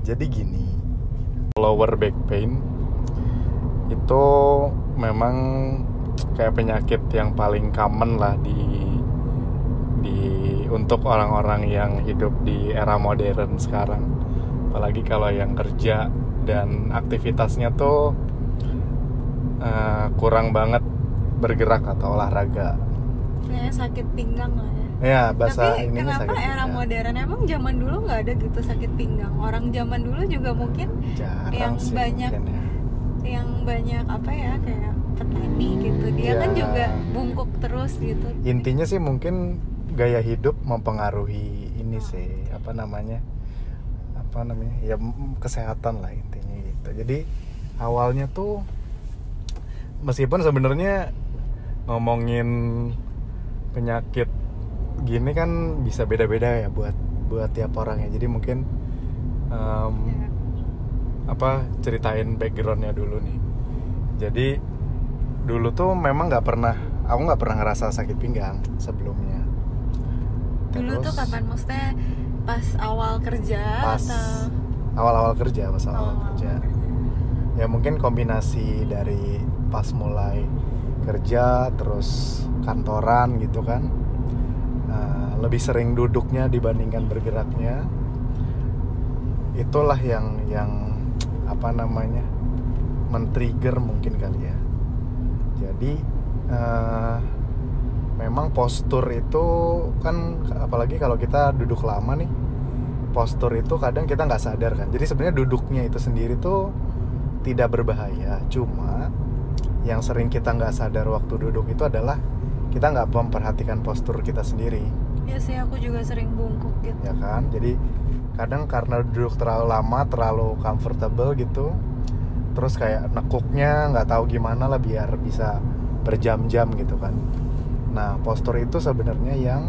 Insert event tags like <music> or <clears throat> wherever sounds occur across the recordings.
Jadi gini, lower back pain itu memang kayak penyakit yang paling common lah di di untuk orang-orang yang hidup di era modern sekarang. Apalagi kalau yang kerja dan aktivitasnya tuh eh, kurang banget bergerak atau olahraga. Kayak sakit pinggang lah ya. Ya, bahasa Tapi ininya kenapa sakit era pinggang. modern emang zaman dulu nggak ada gitu sakit pinggang? Orang zaman dulu juga mungkin Jarang yang sih banyak mungkin ya. yang banyak apa ya kayak petani gitu. Dia kan Ya. juga bungkuk terus gitu. intinya sih mungkin gaya hidup mempengaruhi ini sih apa namanya apa namanya ya kesehatan lah intinya gitu jadi awalnya tuh meskipun sebenarnya ngomongin penyakit gini kan bisa beda-beda ya buat buat tiap orang ya jadi mungkin Ya. apa ceritain backgroundnya dulu nih. Jadi dulu tuh memang nggak pernah aku nggak pernah ngerasa sakit pinggang sebelumnya. Dulu tuh kapan? Maksudnya pas awal kerja pas atau? awal-awal kerja pas awal awal kerja. Ya mungkin kombinasi dari pas mulai kerja terus kantoran gitu kan lebih sering duduknya dibandingkan bergeraknya. Itulah yang yang apa namanya men-trigger mungkin kali ya. Jadi eh, memang postur itu kan apalagi kalau kita duduk lama nih postur itu kadang kita nggak sadar kan. Jadi sebenarnya duduknya itu sendiri tuh tidak berbahaya. Cuma yang sering kita nggak sadar waktu duduk itu adalah kita nggak memperhatikan postur kita sendiri ya sih aku juga sering bungkuk gitu. ya kan? Jadi kadang karena duduk terlalu lama terlalu comfortable gitu terus kayak nekuknya nggak tahu gimana lah biar bisa berjam-jam gitu kan. Nah postur itu sebenarnya yang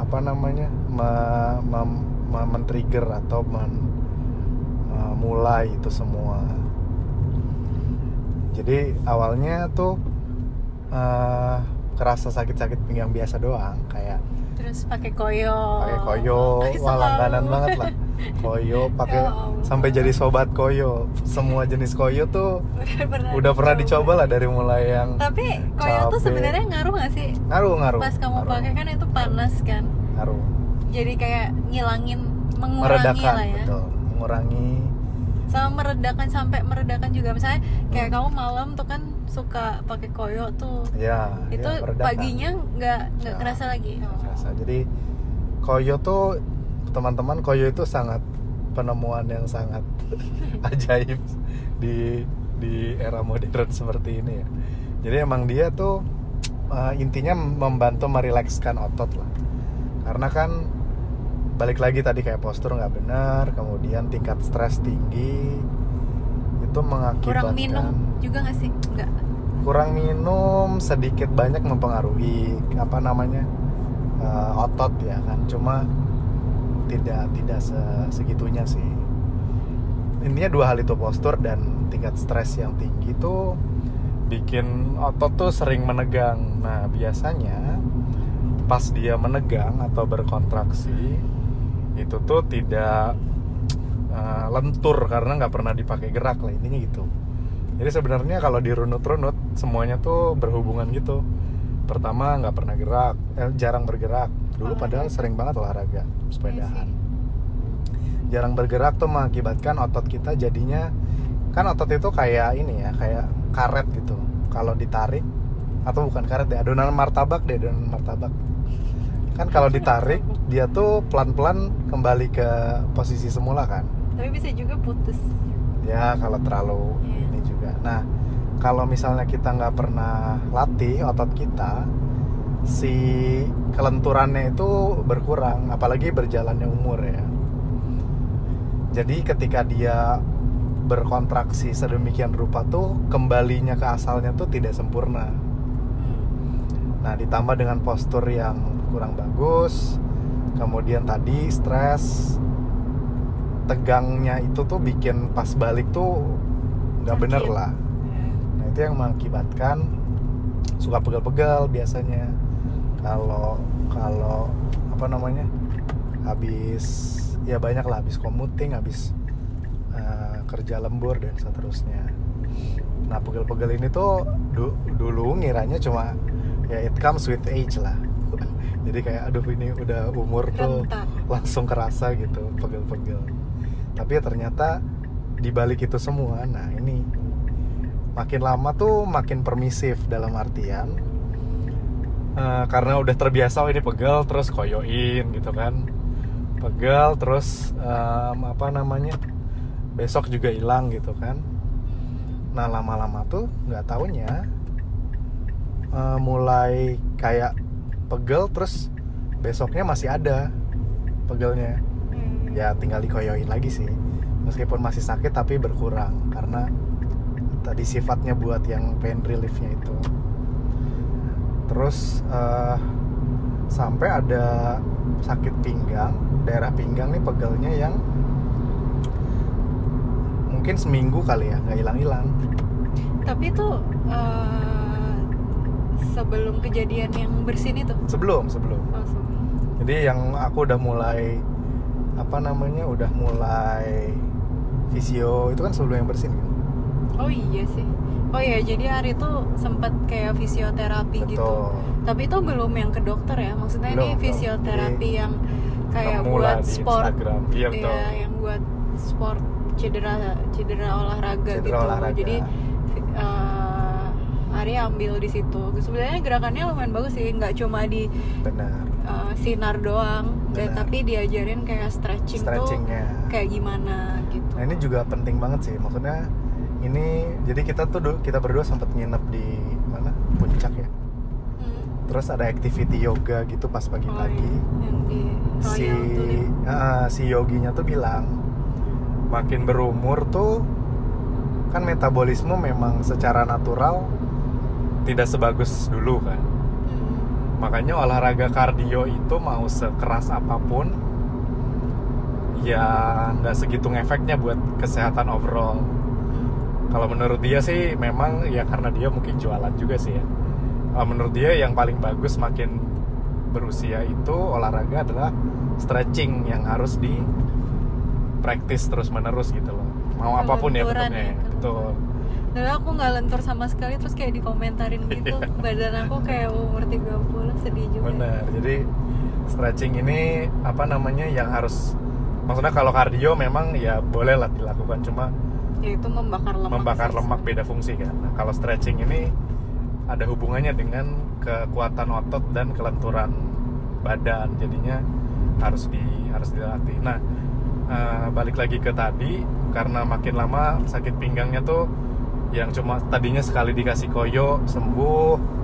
apa namanya me- mem- me- men-trigger atau men- memulai itu semua. Jadi awalnya tuh eh, kerasa sakit-sakit pinggang biasa doang kayak Terus pakai koyo. pakai koyo wah langganan banget lah koyo <laughs> pakai Ya Allah. sampai jadi sobat koyo semua jenis koyo tuh <laughs> Udah pernah. udah pernah dicoba lah dari mulai yang Tapi koyo tuh sebenarnya ngaruh gak sih? ngaruh ngaruh Pas kamu pakai kan itu panas kan. ngaruh Jadi kayak ngilangin mengurangi meredakan lah ya. betul mengurangi Sama meredakan sampai meredakan juga misalnya kayak kamu malam tuh kan suka pakai koyo tuh. ya itu ya, meredakan. paginya nggak nggak Ya, kerasa lagi. kerasa. jadi koyo tuh teman-teman koyo itu sangat penemuan yang sangat <laughs> ajaib di di era modern seperti ini ya jadi emang dia tuh eh, intinya membantu merilekskan otot lah karena kan balik lagi tadi kayak postur nggak benar kemudian tingkat stres tinggi itu mengakibatkan Kurang minum juga nggak sih? Nggak. kurang minum sedikit banyak mempengaruhi apa namanya eh, otot ya kan cuma tidak tidak se- segitunya sih intinya dua hal itu postur dan tingkat stres yang tinggi itu bikin otot tuh sering menegang nah biasanya pas dia menegang atau berkontraksi itu tuh tidak eh, lentur karena nggak pernah dipakai gerak lah intinya gitu jadi sebenarnya kalau dirunut-runut semuanya tuh berhubungan gitu. Pertama nggak pernah gerak, eh, jarang bergerak. Dulu padahal sering banget olahraga, sepedahan. Jarang bergerak tuh mengakibatkan otot kita jadinya kan otot itu kayak ini ya, kayak karet gitu. Kalau ditarik atau bukan karet deh, adonan martabak deh, adonan martabak. Kan kalau ditarik dia tuh pelan-pelan kembali ke posisi semula kan Tapi bisa juga putus. ya kalau terlalu Iya. ini juga nah kalau misalnya kita nggak pernah latih otot kita si kelenturannya itu berkurang apalagi berjalannya umur ya jadi ketika dia berkontraksi sedemikian rupa tuh kembalinya ke asalnya tuh tidak sempurna Hmm. Nah, ditambah dengan postur yang kurang bagus, kemudian tadi stres, tegangnya itu tuh bikin pas balik tuh nggak bener lah. Nah, itu yang mengakibatkan suka pegal-pegal biasanya. Kalau kalau apa namanya? habis ya banyak lah habis commuting habis eh, kerja lembur dan seterusnya nah pegel-pegel ini tuh du- dulu ngiranya cuma ya it comes with age lah jadi kayak aduh ini udah umur tuh Rentan. langsung kerasa gitu pegel-pegel. Tapi ya ternyata di balik itu semua nah ini makin lama tuh makin permisif dalam artian eh, karena udah terbiasa oh ini pegel terus koyoin gitu kan. Pegel terus em, apa namanya besok juga hilang gitu kan. Nah lama-lama tuh nggak taunya eh, mulai kayak pegel terus besoknya masih ada pegelnya. Hmm. ya tinggal dikoyoin lagi sih. Meskipun masih sakit tapi berkurang. Karena tadi sifatnya buat yang pain reliefnya itu. Terus eh, sampai ada sakit pinggang. Daerah pinggang nih pegelnya yang mungkin seminggu kali ya nggak hilang-hilang. Tapi itu eh, sebelum kejadian yang bersin itu? Sebelum sebelum. Oh, sebelum. jadi yang aku udah mulai apa namanya udah mulai visio itu kan sebelum yang bersin kan? Oh iya sih. Oh iya jadi hari itu sempat kayak fisioterapi gitu. Betul tapi itu belum yang ke dokter ya? Maksudnya Belum, ini belum. fisioterapi Jadi, yang kayak buat sport. Instagram. Iya betul. ya yang buat sport cedera cedera olahraga Cedera gitu. olahraga. jadi eh, Ari ambil di situ. Sebenarnya gerakannya lumayan bagus sih nggak cuma di benar. eh, sinar doang. Dan Benar. tapi diajarin kayak stretching tuh stretchingnya kayak gimana gitu. Nah ini juga penting banget sih. Maksudnya ini jadi kita tuh kita berdua sempat nginep di mana? Puncak ya? Hmm. terus ada activity yoga gitu pas Oh, pagi-pagi iya. yang di si ah, si yoginya tuh bilang makin berumur tuh kan metabolisme memang secara natural tidak sebagus dulu kan? Hmm. makanya olahraga kardio itu mau sekeras apa pun ya nggak segitu ngefeknya buat kesehatan overall. Kalau menurut dia sih memang ya karena dia mungkin jualan juga sih ya. Kalau menurut dia yang paling bagus makin berusia itu olahraga adalah stretching yang harus di praktis terus menerus gitu loh. Mau apa pun ya bentuknya ya, ya. betul Dulu aku nggak lentur sama sekali terus kayak dikomentarin gitu <laughs> badan aku kayak umur 30 sedih juga. Benar. Jadi stretching ini apa namanya yang harus maksudnya kalau kardio memang ya boleh lah dilakukan cuma Ya itu membakar lemak. membakar lemak beda fungsi kan. Nah, kalau stretching ini ada hubungannya dengan kekuatan otot dan kelenturan badan. Jadinya harus di harus dilatih. Nah, eh, balik lagi ke tadi karena makin lama sakit pinggangnya tuh yang cuma tadinya sekali dikasih koyo sembuh.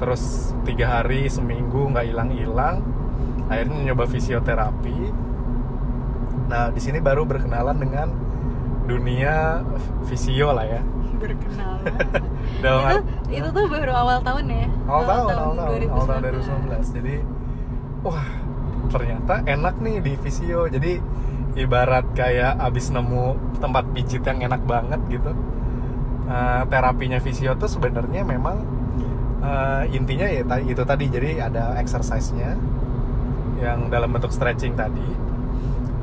Terus tiga hari seminggu nggak hilang-hilang. Akhirnya nyoba fisioterapi. Nah di sini baru berkenalan dengan dunia visio lah ya. <laughs> Berkenalan. <laughs> itu, art- itu tuh baru awal tahun ya. awal tahun awal tahun awal tahun 2019 jadi wah ternyata enak nih di visio. Jadi ibarat kayak abis nemu tempat pijit yang enak banget gitu Eh, terapinya visio tuh sebenarnya memang eh, intinya ya ta- itu tadi. Jadi ada exercise-nya yang dalam bentuk stretching tadi.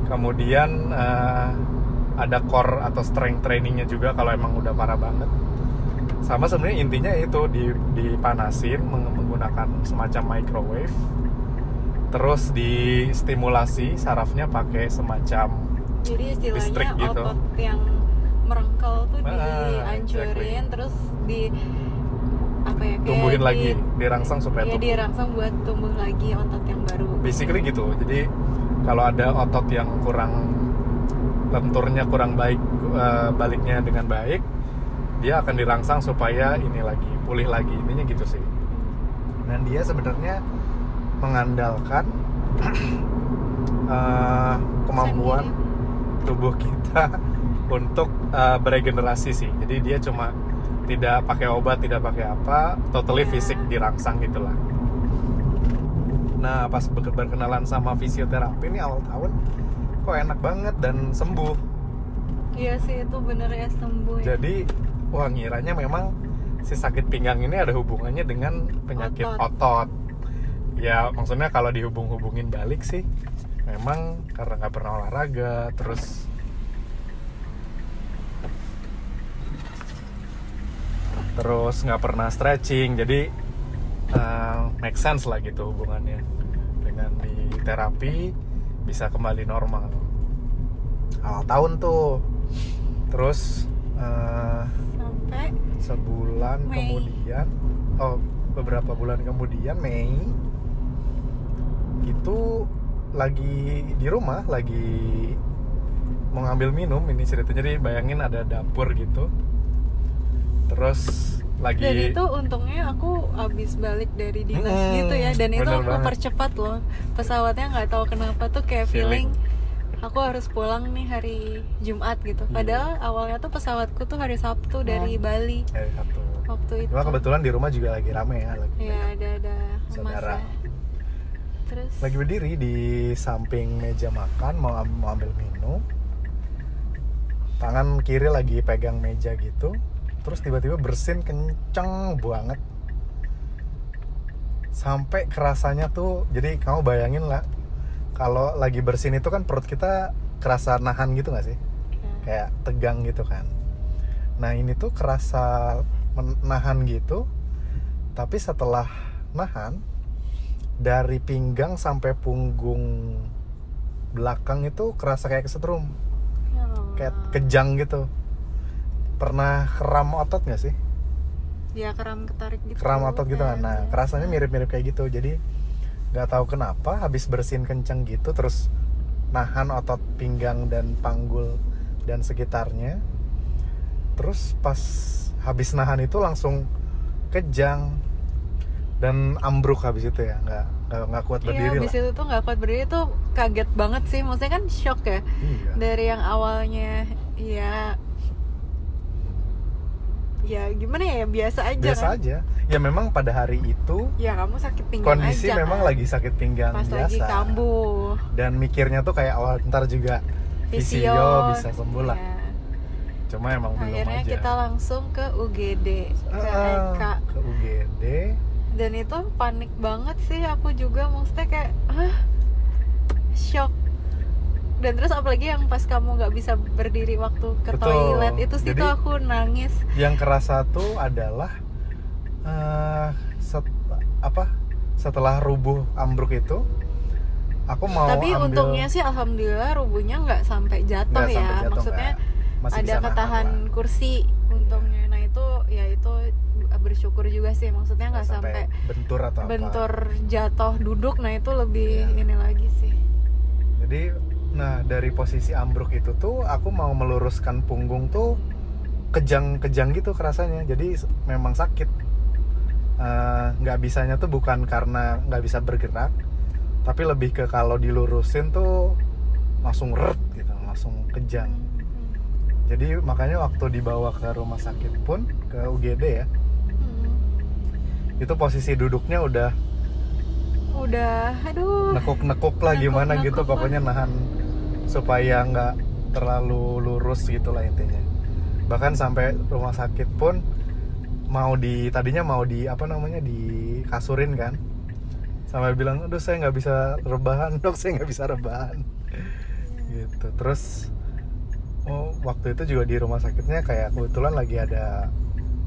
Kemudian eh, ada core atau strength trainingnya juga kalau emang udah parah banget. Sama sebenarnya intinya itu di dipanasin meng- menggunakan semacam microwave. Terus distimulasi sarafnya pakai semacam Jadi istilahnya Listrik gitu. otot yang merengkel tuh Ah, dihancurin exactly. terus di apa ya kayak tumbuhin di- lagi dirangsang supaya Iya tumbuh dirangsang buat tumbuh lagi otot yang baru. basically gitu jadi kalau ada otot yang kurang lenturnya kurang baik eh, baliknya dengan baik dia akan dirangsang supaya ini lagi pulih lagi intinya gitu sih dan dia sebenarnya mengandalkan <clears throat> eh, kemampuan Sendiri. tubuh kita untuk eh, beregenerasi sih jadi dia cuma tidak pakai obat tidak pakai apa totally Ya. fisik dirangsang gitulah nah pas ber- berkenalan sama fisioterapi ini awal tahun kok enak banget dan sembuh Iya sih itu bener ya sembuh ya. jadi wah ngiranya memang si sakit pinggang ini ada hubungannya dengan penyakit Otot. otot, ya maksudnya kalau dihubung-hubungin balik sih memang karena nggak pernah olahraga terus terus nggak pernah stretching jadi uh, make sense lah gitu hubungannya. Dengan di terapi bisa kembali normal. Awal tahun tuh. Terus uh, sampai sebulan Mei. kemudian oh beberapa bulan kemudian Mei itu lagi di rumah lagi mau ngambil minum ini cerita jadi bayangin ada dapur gitu terus lagi dan itu untungnya aku abis balik dari dinas Hmm, gitu ya dan itu aku banget. percepat loh pesawatnya nggak tahu kenapa tuh kayak Feeling. feeling, aku harus pulang nih hari Jumat gitu Iya. padahal awalnya tuh pesawatku tuh hari Sabtu dari Oh. Bali eh, satu waktu itu Cuma kebetulan di rumah juga lagi rame ya lagi, ya ada ada Saudara. terus lagi berdiri di samping meja makan mau, mau ambil minum tangan kiri lagi pegang meja gitu terus tiba-tiba bersin kenceng banget. Sampai kerasanya tuh jadi kamu bayangin lah kalau lagi bersin itu kan perut kita kerasa nahan gitu nggak sih? Ya, kayak tegang gitu kan. Nah ini tuh kerasa menahan gitu tapi setelah nahan dari pinggang sampai punggung belakang itu kerasa kayak kesetrum. Ya kayak kejang gitu pernah keram otot nggak sih? Ya keram ketarik gitu. Keram otot gitu kan. Kan, nah biasa. kerasanya mirip-mirip kayak gitu. Jadi nggak tahu kenapa habis bersin kenceng gitu terus nahan otot pinggang dan panggul dan sekitarnya terus pas habis nahan itu langsung kejang dan ambruk habis itu ya. Nggak nggak kuat Iya, berdiri abis lah. itu tuh nggak kuat berdiri tuh kaget banget sih. Maksudnya kan shock ya. iya. Dari yang awalnya ya ya gimana ya? Biasa aja biasa kan. aja. Ya memang pada hari itu Ya kamu sakit pinggang kondisi aja memang kan. lagi sakit pinggang pas biasa. lagi kambuh. dan mikirnya tuh kayak awal ntar juga Visio, visio. bisa sembuh lah. Ya. cuma emang belum Akhirnya aja. kita langsung ke UGD ke Ah, Eka ke UGD dan itu panik banget sih aku juga. Maksudnya kayak hah? Shock dan terus apalagi yang pas kamu nggak bisa berdiri waktu ke Betul. toilet itu sih tuh aku nangis yang kerasa tuh adalah eh set- apa setelah rubuh ambruk itu aku mau tapi ambil untungnya sih alhamdulillah rubuhnya nggak sampai jatuh ya sampai jatuh, maksudnya. Masih ada ketahan lah. kursi untungnya nah itu ya itu bersyukur juga sih maksudnya nggak sampai, bentur atau bentur jatuh duduk nah itu lebih Iya. ini lagi sih apa dari posisi ambruk itu tuh aku mau meluruskan punggung tuh kejang-kejang gitu kerasanya. Jadi memang sakit. Eh, nggak bisanya tuh bukan karena nggak bisa bergerak tapi lebih ke kalau dilurusin tuh langsung ret gitu langsung kejang. Jadi makanya waktu dibawa ke rumah sakit pun ke UGD ya Hmm. itu posisi duduknya udah udah aduh. nekuk-nekuk lah gimana Nekuk-nekuk gitu pokoknya nahan supaya nggak terlalu lurus gitu lah intinya. Bahkan sampai rumah sakit pun mau di tadinya mau di apa namanya di kasurin kan. Sampai bilang aduh saya nggak bisa rebahan <laughs> dok saya nggak bisa rebahan. Gitu. Terus oh waktu itu juga di rumah sakitnya kayak kebetulan lagi ada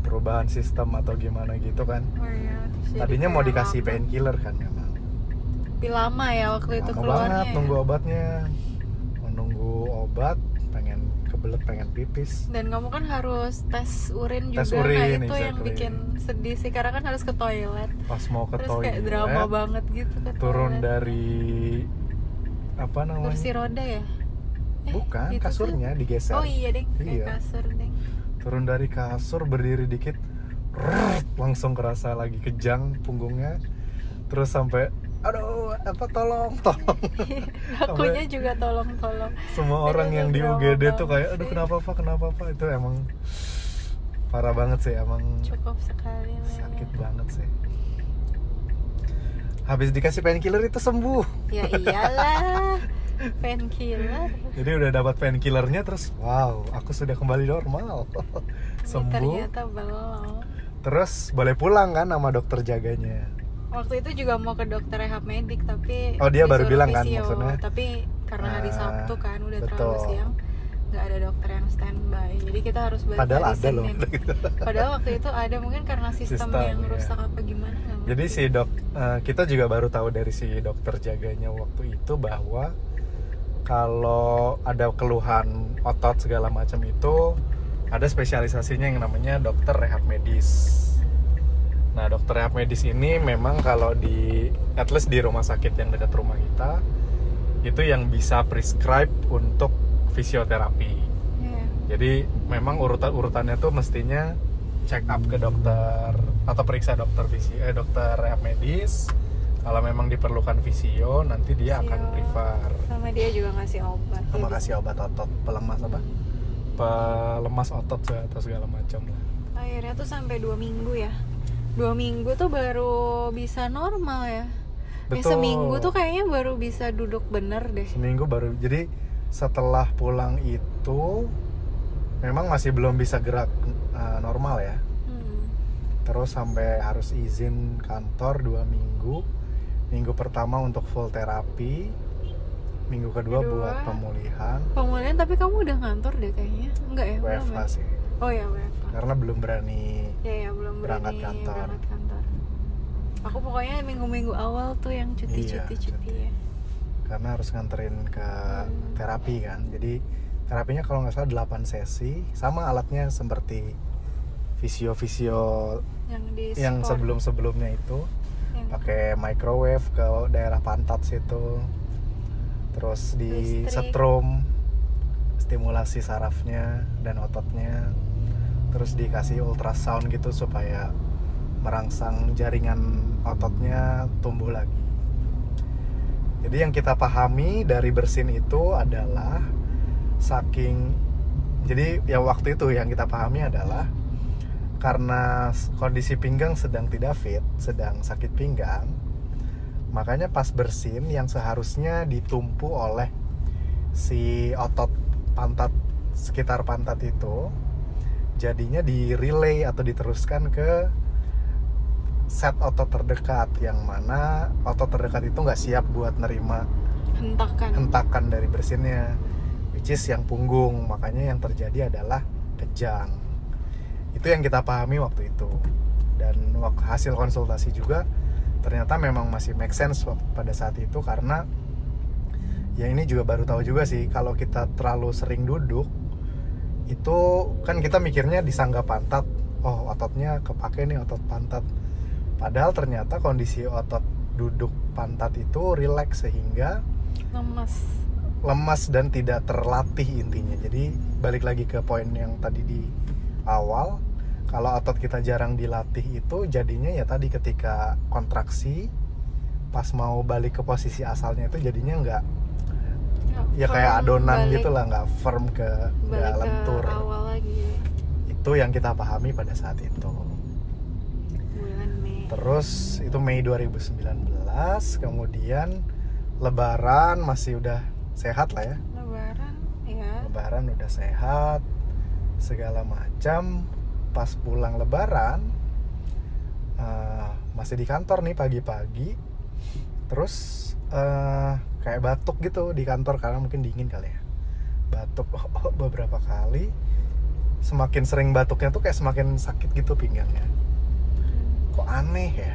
perubahan sistem atau gimana gitu kan. Oh iya, tadinya mau dikasih painkiller kan memang. Tapi lama ya waktu itu lama keluarnya banget ya. nunggu obatnya menunggu obat pengen kebelet pengen pipis. Dan kamu kan harus tes urin juga Tes nah urin, itu yang exactly. bikin sedih sih karena kan harus ke toilet. Pas mau ke terus toilet kayak drama banget gitu ke turun toilet. dari apa namanya? Kursi roda ya? Eh, bukan itu tuh- kasurnya digeser. Oh iya kayak Iya. kasur deng turun dari kasur berdiri dikit rrrt, langsung kerasa lagi kejang punggungnya. Terus sampai aduh apa tolong. Tolong. <laughs> Akunya juga tolong tolong semua Dan orang yang di UGD tuh kayak aduh kenapa apa kenapa apa itu emang parah banget sih emang cukup sekali ya. sakit banget sih. Habis dikasih painkiller itu sembuh. Ya <laughs> iyalah. Painkiller. Jadi udah dapat painkillernya terus wow aku sudah kembali normal. <laughs> Sembuh. ternyata belum. Terus boleh pulang kan sama dokter jaganya waktu itu juga mau ke dokter rehab medik tapi Oh, dia baru bilang kan visio. maksudnya? tapi karena hari Ah, Sabtu kan udah terlalu betul. siang nggak ada dokter yang standby jadi kita harus balik padahal ada loh padahal waktu itu ada mungkin karena sistem, Sistem, yang iya. rusak apa gimana Jadi si dok, eh, kita juga baru tahu dari si dokter jaganya waktu itu bahwa kalau ada keluhan otot segala macam itu ada spesialisasinya yang namanya dokter rehab medis. Nah dokter rehab medis ini memang kalau di at least di rumah sakit yang dekat rumah kita itu yang bisa prescribe untuk fisioterapi. Iya. Jadi memang urutan urutannya tuh mestinya check up ke dokter atau periksa dokter visi eh dokter rehab medis. Kalau memang diperlukan visio, nanti dia akan prefer sama dia juga ngasih obat sama kasih obat otot pelemas apa? Pelemas otot atau segala macam lah. akhirnya tuh sampai dua minggu ya dua minggu tuh baru bisa normal ya Eh, Betul. seminggu tuh kayaknya baru bisa duduk bener deh Seminggu baru. Jadi setelah pulang itu memang masih belum bisa gerak eh, normal ya. Hmm. terus sampai harus izin kantor dua minggu minggu pertama untuk full terapi minggu kedua, Kedua. buat pemulihan. Pemulihan tapi kamu udah ngantor deh kayaknya. Enggak ya? WFH ya? sih. Oh ya WFH karena belum berani ya ya belum Berangkat berani kantor. berangkat kantor. Aku pokoknya minggu-minggu awal tuh yang cuti Iya, cuti cuti. Cuti. ya karena harus nganterin ke Hmm. terapi kan. Jadi terapinya kalau nggak salah 8 sesi. Sama alatnya seperti visio-visio yang di yang sebelum-sebelumnya itu. Pakai microwave ke daerah pantat situ terus di Listrik. setrum stimulasi sarafnya dan ototnya terus dikasih ultrasound gitu supaya merangsang jaringan ototnya tumbuh lagi jadi yang kita pahami dari bersin itu adalah saking jadi ya waktu itu yang kita pahami adalah karena kondisi pinggang sedang tidak fit, sedang sakit pinggang, makanya pas bersin yang seharusnya ditumpu oleh si otot pantat sekitar pantat itu, jadinya di relay atau diteruskan ke set otot terdekat yang mana otot terdekat itu nggak siap buat nerima hentakan. hentakan dari bersinnya which is yang punggung. Makanya yang terjadi adalah kejang. Itu yang kita pahami waktu itu. Dan hasil konsultasi juga ternyata memang masih make sense wak- pada saat itu karena ya ini juga baru tahu juga sih kalau kita terlalu sering duduk itu kan kita mikirnya disangga pantat oh ototnya kepake nih otot pantat padahal ternyata kondisi otot duduk pantat itu rileks sehingga lemas lemas dan tidak terlatih intinya. Jadi balik lagi ke poin yang tadi di awal, kalau otot kita jarang dilatih itu jadinya ya tadi ketika kontraksi pas mau balik ke posisi asalnya itu jadinya nggak ya kayak adonan balik- gitu lah nggak firm ke nggak lentur. ke awal lagi Itu yang kita pahami pada saat itu. bulan Mei Terus itu Mei 2019, kemudian Lebaran masih udah sehat lah ya. lebaran ya lebaran udah sehat segala macam pas pulang lebaran eh, masih di kantor nih pagi-pagi. Terus eh, kayak batuk gitu di kantor karena mungkin dingin kali ya. Batuk <laughs> beberapa kali. Semakin sering batuknya tuh kayak semakin sakit gitu pinggangnya. Kok aneh ya?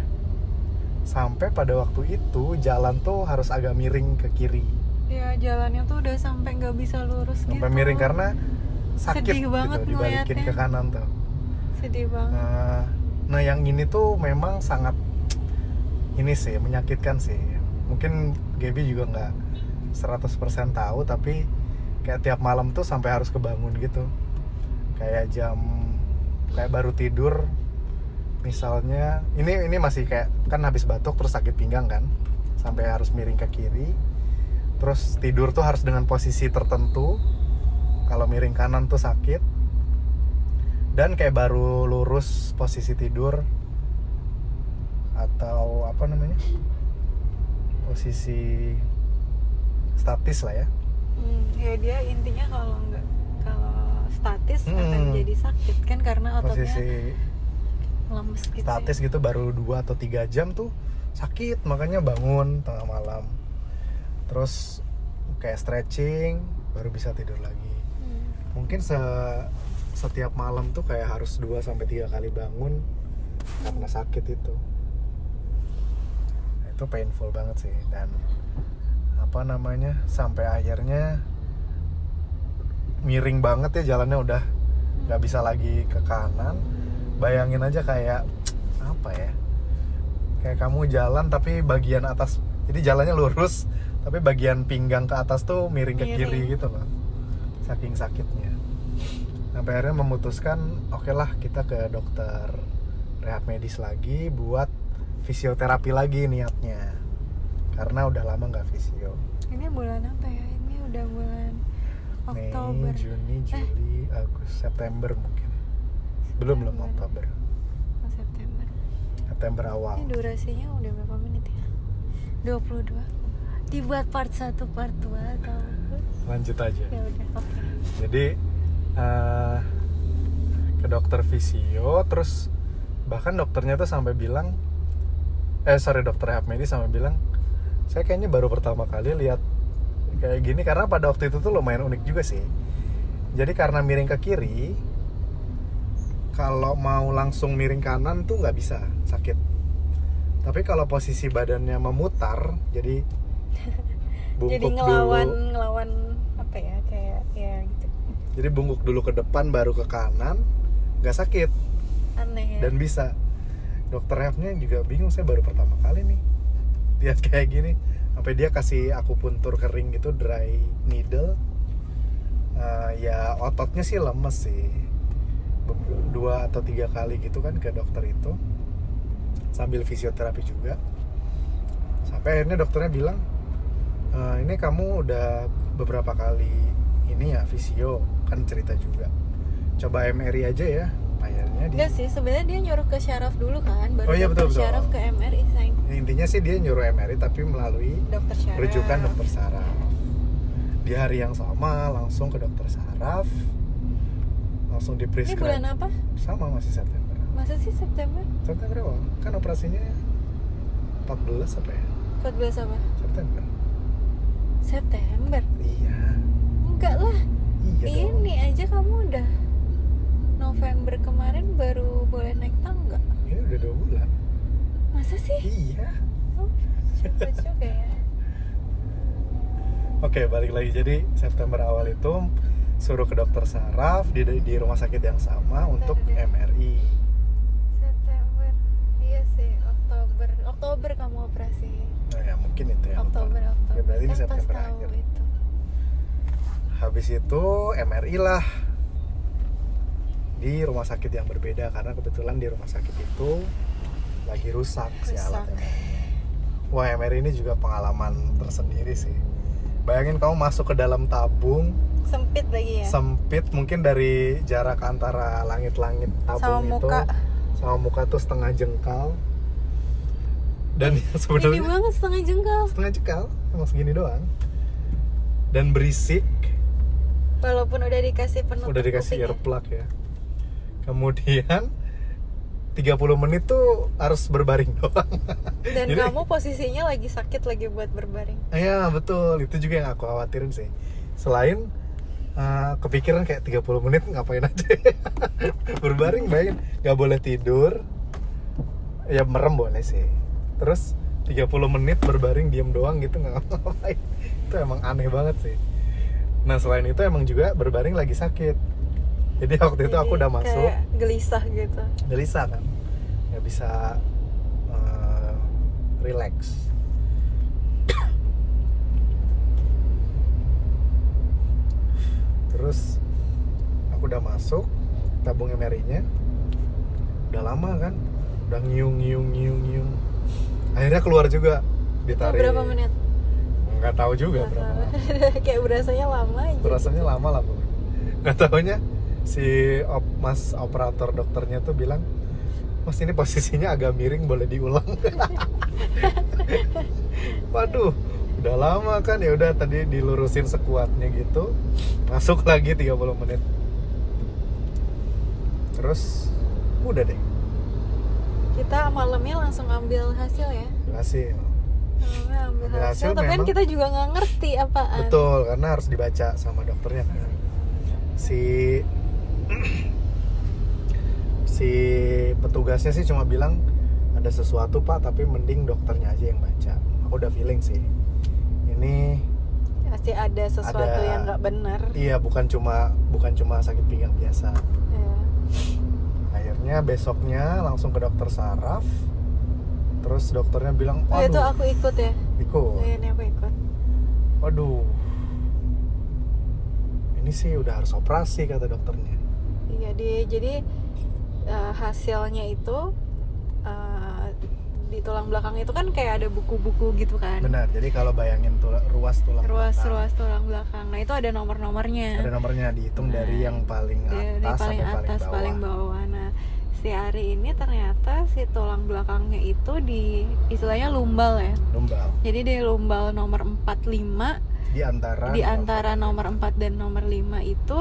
Sampai pada waktu itu jalan tuh harus agak miring ke kiri. Ya jalannya tuh udah sampai nggak bisa lurus sampai gitu. miring karena sakit Sedih banget gitu dibalikin ngeliatnya. ke kanan tuh. Sedih banget Nah, nah yang ini tuh memang sangat ini sih menyakitkan sih. Mungkin Gaby juga nggak 100% tahu tapi kayak tiap malam tuh sampai harus kebangun gitu. Kayak jam kayak baru tidur misalnya ini ini masih kayak kan habis batuk terus sakit pinggang kan sampai harus miring ke kiri terus tidur tuh harus dengan posisi tertentu kalau miring kanan tuh sakit dan kayak baru lurus posisi tidur atau apa namanya posisi statis lah ya Hmm, ya dia intinya kalau nggak kalau statis akan Hmm. jadi sakit kan karena ototnya posisi lemes gitu statis ya. gitu baru dua atau tiga jam tuh sakit makanya bangun tengah malam terus kayak stretching baru bisa tidur lagi Hmm. mungkin se setiap malam tuh kayak harus 2 sampai tiga kali bangun karena sakit itu. Nah, itu painful banget sih. Dan apa namanya sampai akhirnya miring banget ya jalannya udah. Nggak bisa lagi ke kanan. Bayangin aja kayak apa ya kayak kamu jalan tapi bagian atas jadi jalannya lurus tapi bagian pinggang ke atas tuh miring ke Miring. kiri gitu loh saking sakitnya sampai akhirnya memutuskan oke lah kita ke dokter rehab medis lagi buat fisioterapi lagi niatnya karena udah lama nggak fisio Ini bulan apa ya? Ini udah bulan Mei, Oktober. Juni, Eh. Juli, Agustus, September mungkin belum belum. Oktober Oh, September. September awal Ini durasinya udah berapa menit ya? 22. Dibuat part 1, part 2 atau lanjut aja ya udah, oke. jadi eh, ke dokter visio terus bahkan dokternya tuh sampai bilang eh sorry dokter rehab medis sampai bilang saya kayaknya baru pertama kali lihat kayak gini karena pada waktu itu tuh lumayan unik juga sih. Jadi karena miring ke kiri kalau mau langsung miring kanan tuh nggak bisa sakit. Tapi kalau posisi badannya memutar jadi <laughs> Jadi ngelawan dulu. ngelawan apa ya kayak ya gitu. Jadi bungkuk dulu ke depan baru ke kanan nggak sakit. Aneh ya. dan bisa. Dokter rehabnya juga bingung saya baru pertama kali nih. Lihat kayak gini. Sampai dia kasih aku puntur kering gitu dry needle. Eh, ya ototnya sih lemes sih. Dua atau tiga kali gitu kan ke dokter itu. Sambil fisioterapi juga. Sampai akhirnya dokternya bilang "Eh, ini kamu udah beberapa kali ini ya fisio kan cerita juga coba MRI aja ya akhirnya di Enggak sih, sebenarnya dia nyuruh ke syaraf dulu kan, baru Oh iya, betul, betul. syaraf ke MRI sayang. intinya sih dia nyuruh MRI tapi melalui Dokter syaraf. rujukan dokter saraf di hari yang sama langsung ke dokter saraf langsung di Ini bulan apa? sama masih September Masa sih September? September awal kan operasinya 14 apa ya 14 apa? September September? iya Enggak lah. Iya dong Ini aja kamu udah November kemarin baru boleh naik tangga. ini udah dua bulan Masa sih? iya Oh, cepet juga ya. Oke, balik lagi. Jadi September awal itu suruh ke dokter saraf di di rumah sakit yang sama untuk deh. MRI. September. Iya sih, Oktober. Oktober kamu operasi. Nah, ya mungkin itu ya. Oktober, Oktober. Ya, berarti ini Kan September akhir. itu. Habis itu MRI lah di rumah sakit yang berbeda karena kebetulan di rumah sakit itu lagi rusak, si alat Rusak. MRI. Wah, MRI ini juga pengalaman tersendiri sih. Bayangin kamu masuk ke dalam tabung Sempit lagi ya. sempit mungkin dari jarak antara langit-langit tabung Sama itu muka. sama muka tuh setengah jengkal dan ya Ini <laughs> sebenarnya banget setengah jengkal. setengah jengkal emang segini doang dan berisik Walaupun udah dikasih penutup udah dikasih kuping ya. earplug ya. Kemudian 30 menit tuh harus berbaring <laughs> doang. Dan Jadi- kamu posisinya lagi sakit lagi buat berbaring. Iya betul. Itu juga yang aku khawatirin sih. Selain uh, kepikiran kayak 30 menit ngapain aja <laughs> berbaring bayangin. Nggak boleh tidur. Ya merem boleh sih. Terus 30 menit berbaring diem doang gitu nggak <laughs> ngapain. Itu emang aneh banget sih nah selain itu emang juga berbaring lagi sakit. Jadi <laughs> waktu itu aku Jadi udah masuk. gelisah gitu. gelisah kan? Nggak bisa uh, relax. <coughs> Terus aku udah masuk tabung MRI nya udah lama kan? Udah ngiung ngiung ngiung ngiung. Akhirnya keluar juga ditarik berapa menit? Nggak tahu juga Nggak berapa tahu. <laughs> kayak berasanya lama aja. Itu rasanya lama lah pokoknya. nggak taunya si op- mas operator dokternya tuh bilang mas ini posisinya agak miring boleh diulang <laughs> waduh udah lama kan ya udah tadi dilurusin sekuatnya gitu masuk lagi 30 menit terus udah deh Kita malamnya langsung ambil hasil ya. hasil ambil Ambil hasil, hasil. Tapi kan kita juga nggak ngerti apaan. Betul karena harus dibaca sama dokternya kan. Si <clears throat> si petugasnya sih cuma bilang ada sesuatu pak tapi mending dokternya aja yang baca. Aku udah feeling sih. Ini pasti ada sesuatu Ada- yang nggak benar. Iya bukan cuma bukan cuma sakit pinggang biasa. Ya. akhirnya besoknya langsung ke dokter saraf terus dokternya bilang oh itu aku ikut ya? Ikut. Oh, ini aku ikut. Waduh. Ini sih udah harus operasi kata dokternya. Iya di jadi eh, hasilnya itu eh, di tulang belakang itu kan kayak ada buku-buku gitu kan? Benar jadi kalau bayangin tula- ruas tulang ruas belakang, ruas tulang belakang. Nah itu ada nomor-nomornya. Ada nomornya dihitung Nah, dari yang paling dari atas paling sampai atas paling paling bawah, bawah. Nah si Ari ini ternyata si tulang belakangnya itu di istilahnya lumbal ya. Lumbal. Jadi di lumbal nomor 45 di antara di antara nomor 4 dan nomor 5 itu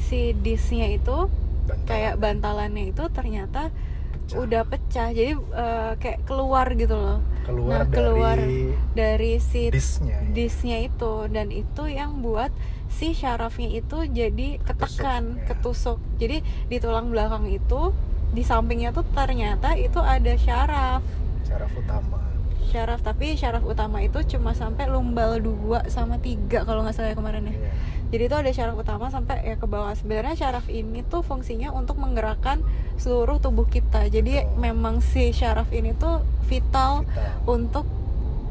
si disnya itu bantalan. kayak bantalannya itu ternyata pecah. udah pecah. Jadi eh, kayak keluar gitu loh. Keluar nah, keluar dari dari si disnya ya. disnya itu. Dan itu yang buat si syarafnya itu jadi ketekan ya. ketusuk. Jadi di tulang belakang itu di sampingnya tuh ternyata itu ada syaraf syaraf utama syaraf tapi syaraf utama itu cuma sampai lumbal 2 sama 3 kalau nggak salah ya kemarin ya Iya. jadi itu ada syaraf utama sampai ya ke bawah sebenarnya syaraf ini tuh fungsinya untuk menggerakkan seluruh tubuh kita jadi Betul. memang si syaraf ini tuh vital Vital. untuk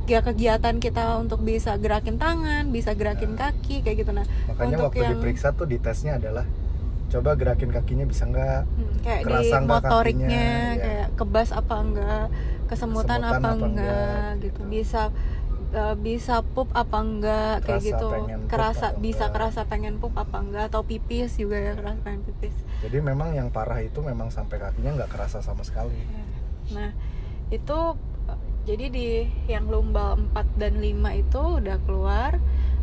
ya kegiatan kita untuk bisa gerakin tangan bisa gerakin Nah. kaki kayak gitu nah makanya untuk waktu yang- diperiksa tuh di tesnya adalah coba gerakin kakinya bisa nggak? Hmm, kayak di Kerasa motoriknya kakinya, ya. kayak kebas apa enggak kesemutan, Kesemutan apa, apa enggak, enggak, gitu. Gitu. bisa eh, bisa pup apa enggak kayak Kerasa gitu. pengen pup kerasa bisa enggak. kerasa pengen pup apa enggak atau pipis juga ya kerasa pengen pipis. Jadi memang yang parah itu memang sampai kakinya nggak kerasa sama sekali. Ya. Nah, itu eh, jadi di yang lumbal 4 dan 5 itu udah keluar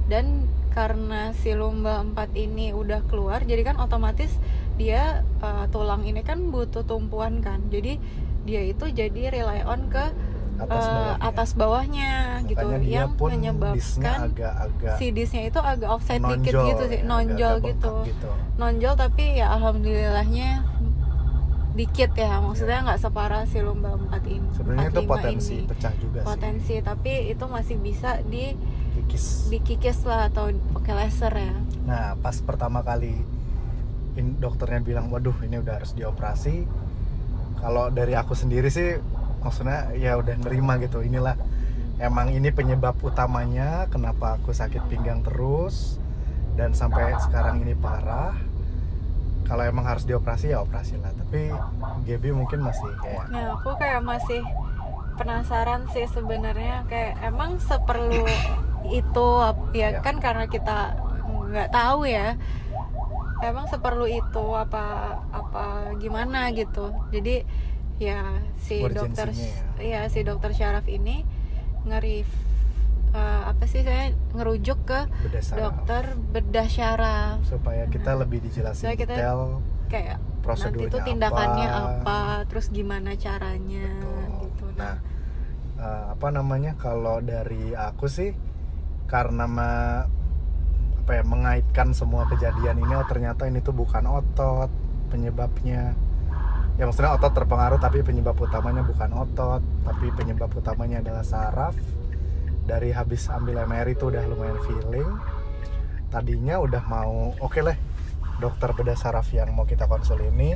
dan karena si lumbal 4 ini udah keluar jadi kan otomatis dia eh, tulang ini kan butuh tumpuan kan. Jadi dia itu jadi rely on ke atas eh, bawahnya. atas bawahnya gitu. Makanya yang menyebabkan agak-agak si disnya itu agak offset dikit gitu sih, ya, nonjol gitu. gitu. Nonjol tapi ya alhamdulillahnya dikit ya maksudnya nggak separah si lomba 4 ini sebenarnya itu 45 potensi ini. pecah juga potensi tapi itu masih bisa di sih kikis dikikis lah atau pakai laser ya. Nah pas pertama kali in- dokternya bilang waduh ini udah harus dioperasi. Kalau dari aku sendiri sih maksudnya ya udah nerima gitu. Inilah emang ini penyebab utamanya kenapa aku sakit pinggang terus dan sampai sekarang ini parah. Kalau emang harus dioperasi ya operasi lah. Tapi Gaby mungkin masih kayak nah aku kayak masih penasaran sih sebenarnya. Kayak emang seperlu itu ya Ya. kan karena kita nggak tahu ya emang seperlu itu apa apa gimana gitu jadi ya si dokter Urgensinya ya si dokter syaraf ini ngerif eh, apa sih saya ngerujuk ke bedah dokter bedah syaraf supaya kita Nah. lebih dijelasin Supaya kita detail kayak nanti prosedurnya itu tindakannya apa, apa terus gimana caranya Betul. gitu Nah, eh, apa namanya? Kalau dari aku sih karena me- apa ya mengaitkan semua kejadian ini oh ternyata ini tuh bukan otot penyebabnya. Ya maksudnya otot terpengaruh tapi penyebab utamanya bukan otot, tapi penyebab utamanya adalah saraf. Dari habis ambil MRI itu udah lumayan feeling. Tadinya udah mau oke lah dokter bedah saraf yang mau kita konsul ini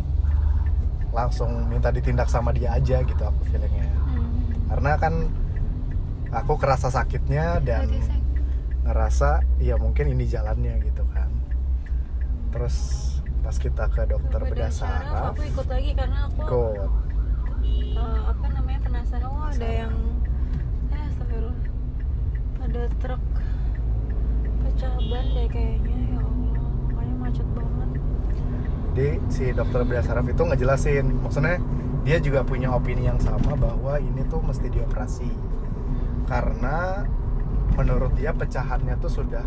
langsung minta ditindak sama dia aja gitu aku feelingnya Hmm. karena kan aku kerasa sakitnya dan ngerasa ya mungkin ini jalannya gitu kan. Terus pas kita ke dokter bedah saraf aku ikut lagi karena aku ikut. eh, apa namanya penasaran. Oh ada yang eh astagfirullah. Ada truk pecah ban deh kayaknya ya Allah. Makanya macet banget. Jadi si dokter bedah saraf itu ngejelasin. Maksudnya dia juga punya opini yang sama bahwa ini tuh mesti dioperasi. Karena menurut dia pecahannya tuh sudah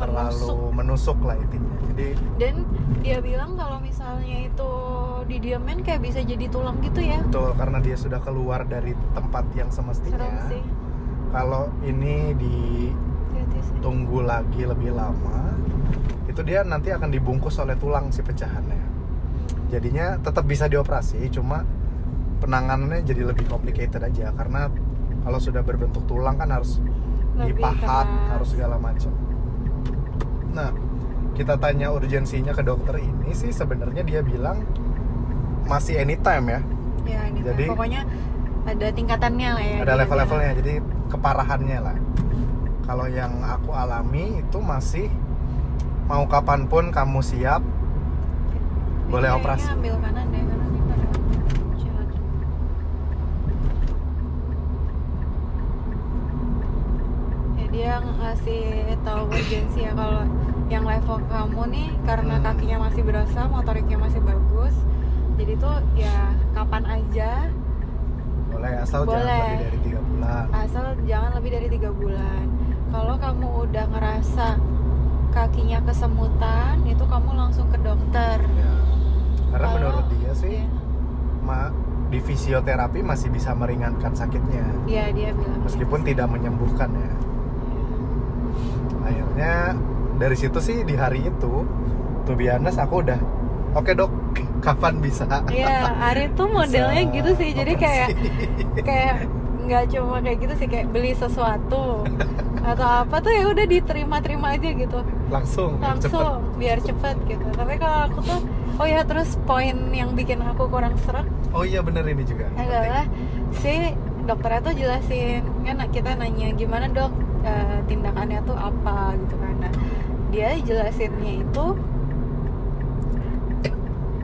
terlalu menusuk. lah intinya. Jadi dan dia bilang kalau misalnya itu didiamin kayak bisa jadi tulang gitu ya. Betul karena dia sudah keluar dari tempat yang semestinya. Kalau ini ditunggu lagi lebih lama itu dia nanti akan dibungkus oleh tulang si pecahannya. Jadinya tetap bisa dioperasi cuma penanganannya jadi lebih complicated aja. Karena kalau sudah berbentuk tulang kan harus dipahat keras. harus segala macam nah kita tanya urgensinya ke dokter ini sih sebenarnya dia bilang masih anytime ya ya kan. Jadi- pokoknya ada tingkatannya lah ya ada level-levelnya jadi keparahannya lah kalau yang aku alami itu masih mau kapan pun kamu siap boleh operasi. ambil kanan deh karena ini pada jalan. ya dia ngasih tahu urgensi ya kalau yang level kamu nih karena Hmm. kakinya masih berasa motoriknya masih bagus jadi tuh ya kapan aja boleh asal jangan Boleh. lebih dari tiga bulan asal jangan lebih dari tiga bulan kalau kamu udah ngerasa kakinya kesemutan itu kamu langsung ke dokter Ya. karena Kalau- menurut dia sih Iya. ma di fisioterapi masih bisa meringankan sakitnya Iya dia bilang meskipun tidak menyembuhkan ya akhirnya dari situ sih di hari itu tuh biasa aku udah oke dok kapan bisa Iya, Ari tuh modelnya Bisa gitu sih. Jadi kayak operasi. kayak nggak cuma kayak gitu sih kayak beli sesuatu atau apa tuh ya udah diterima-terima aja gitu. langsung cepet Langsung biar cepet gitu. Tapi kalau aku tuh oh ya terus poin yang bikin aku kurang serak oh iya bener ini juga adalah si dokternya tuh jelasin kan kita nanya gimana dok eh, tindakannya tuh apa gitu kan. Nah, dia jelasinnya itu